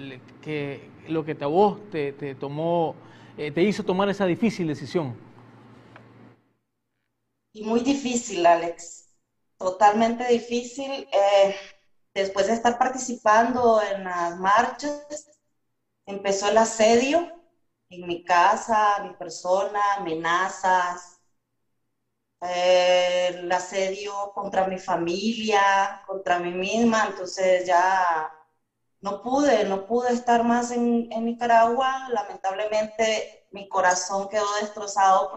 que, lo que te, a vos te, te tomó, eh, te hizo tomar esa difícil decisión? Y muy difícil, Alex. Totalmente difícil. Eh, después de estar participando en las marchas, empezó el asedio en mi casa, mi persona, amenazas, el asedio contra mi familia, contra mí misma, entonces ya no pude, no pude estar más en, en Nicaragua, lamentablemente mi corazón quedó destrozado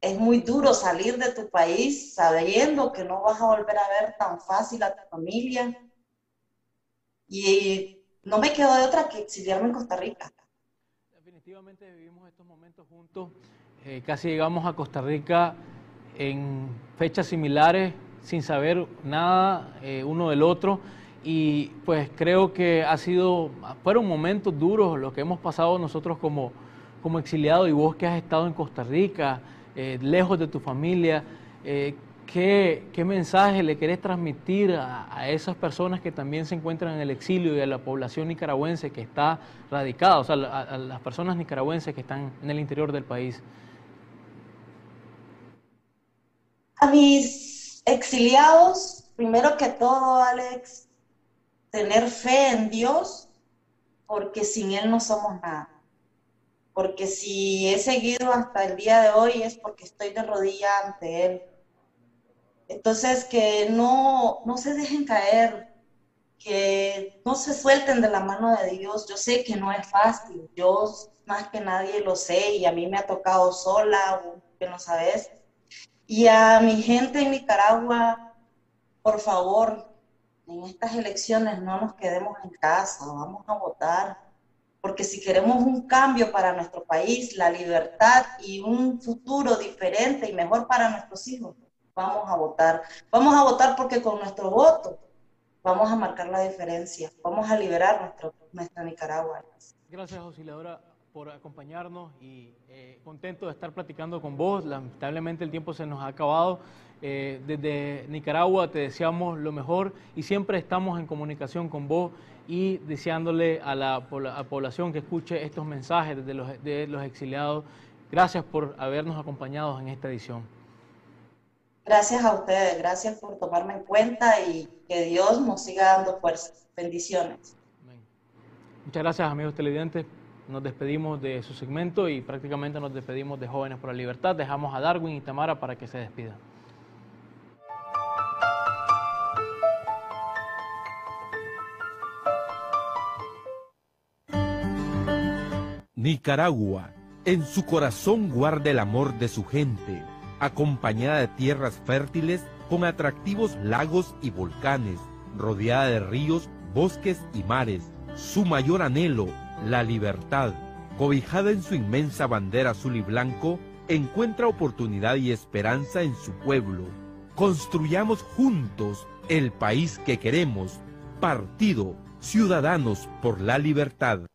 es muy duro salir de tu país sabiendo que no vas a volver a ver tan fácil a tu familia. Y no me quedó de otra que exiliarme en Costa Rica. Definitivamente vivimos estos momentos juntos. Eh, casi llegamos a Costa Rica en fechas similares, sin saber nada eh, uno del otro. Y pues creo que ha sido, fueron momentos duros los que hemos pasado nosotros como, como exiliados y vos que has estado en Costa Rica. Eh, lejos de tu familia, eh, ¿qué, mensaje le querés transmitir a, esas personas que también se encuentran en el exilio y a la población nicaragüense que está radicada, o sea, a, las personas nicaragüenses que están en el interior del país? A mis exiliados, primero que todo, Alex, tener fe en Dios, porque sin Él no somos nada porque si he seguido hasta el día de hoy es porque estoy de rodilla ante Él. Entonces, que no, no se dejen caer, que no se suelten de la mano de Dios. Yo sé que no es fácil, yo más que nadie lo sé y a mí me ha tocado sola, que no sabes. Y a mi gente en Nicaragua, por favor, en estas elecciones no nos quedemos en casa, vamos a votar porque si queremos un cambio para nuestro país, la libertad y un futuro diferente y mejor para nuestros hijos, vamos a votar. Vamos a votar porque con nuestro voto vamos a marcar la diferencia, vamos a liberar nuestro, nuestra Nicaragua. Gracias, auxiliadora, por acompañarnos y eh, contento de estar platicando con vos. Lamentablemente el tiempo se nos ha acabado. Eh, desde Nicaragua te deseamos lo mejor y siempre estamos en comunicación con vos y deseándole a la, población que escuche estos mensajes desde los, de los exiliados. Gracias por habernos acompañado en esta edición. Gracias a ustedes, gracias por tomarme en cuenta y que Dios nos siga dando fuerza. Bendiciones. Muchas gracias amigos televidentes. Nos despedimos de su segmento y prácticamente nos despedimos de Jóvenes por la Libertad. Dejamos a Darwin y Tamara para que se despidan. Nicaragua, en su corazón guarda el amor de su gente, acompañada de tierras fértiles con atractivos lagos y volcanes, rodeada de ríos, bosques y mares. Su mayor anhelo, la libertad, cobijada en su inmensa bandera azul y blanco, encuentra oportunidad y esperanza en su pueblo. Construyamos juntos el país que queremos. Partido Ciudadanos por la Libertad.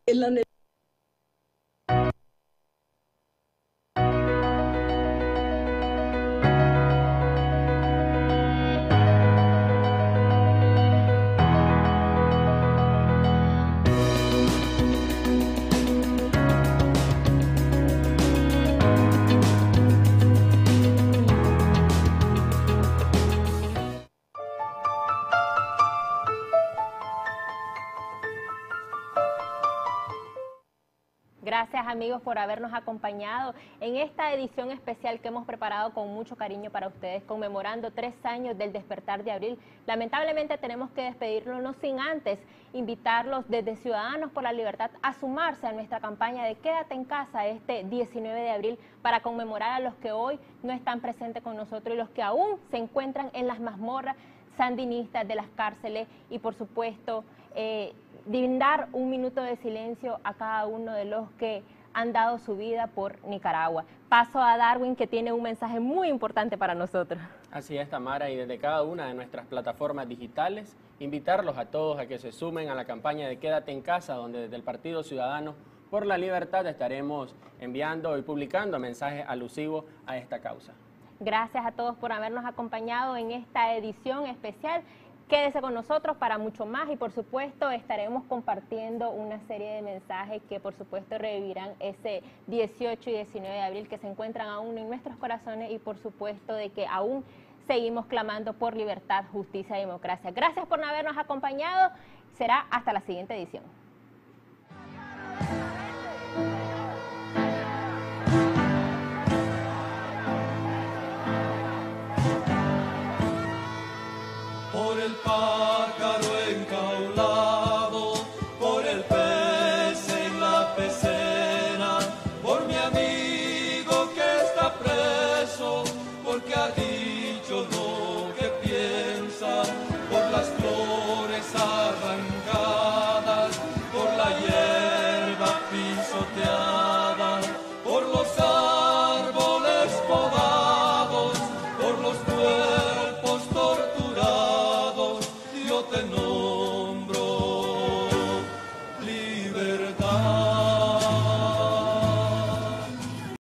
Amigos por habernos acompañado en esta edición especial que hemos preparado con mucho cariño para ustedes, conmemorando tres años del despertar de abril. Lamentablemente tenemos que despedirnos no sin antes invitarlos desde Ciudadanos por la Libertad a sumarse a nuestra campaña de Quédate en casa este 19 de abril para conmemorar a los que hoy no están presentes con nosotros y los que aún se encuentran en las mazmorras sandinistas de las cárceles y por supuesto eh, brindar un minuto de silencio a cada uno de los que han dado su vida por Nicaragua. Paso a Darwin que tiene un mensaje muy importante para nosotros. Así es, Tamara, y desde cada una de nuestras plataformas digitales, invitarlos a todos a que se sumen a la campaña de Quédate en casa, donde desde el Partido Ciudadano por la Libertad estaremos enviando y publicando mensajes alusivos a esta causa. Gracias a todos por habernos acompañado en esta edición especial Quédese con nosotros para mucho más y por supuesto estaremos compartiendo una serie de mensajes que por supuesto revivirán ese 18 y 19 de abril que se encuentran aún en nuestros corazones y por supuesto de que aún seguimos clamando por libertad, justicia y democracia. Gracias por habernos acompañado. Será hasta la siguiente edición. El pájaro